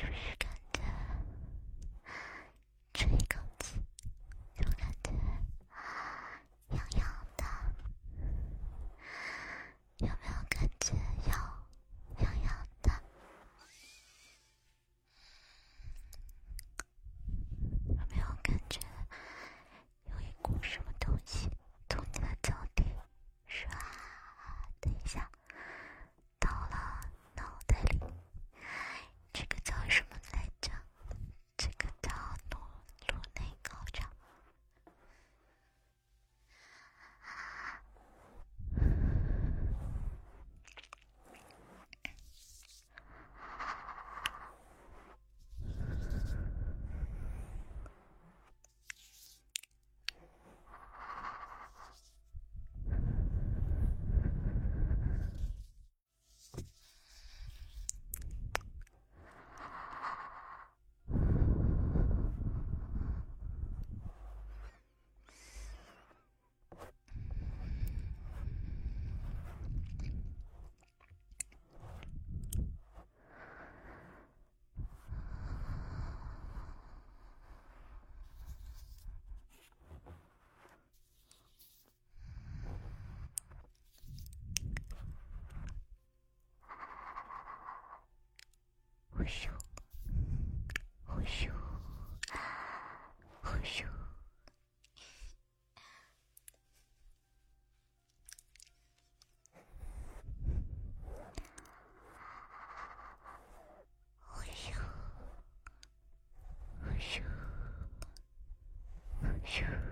fish, fish, 咻，呼咻，呼咻。呼咻，呼咻，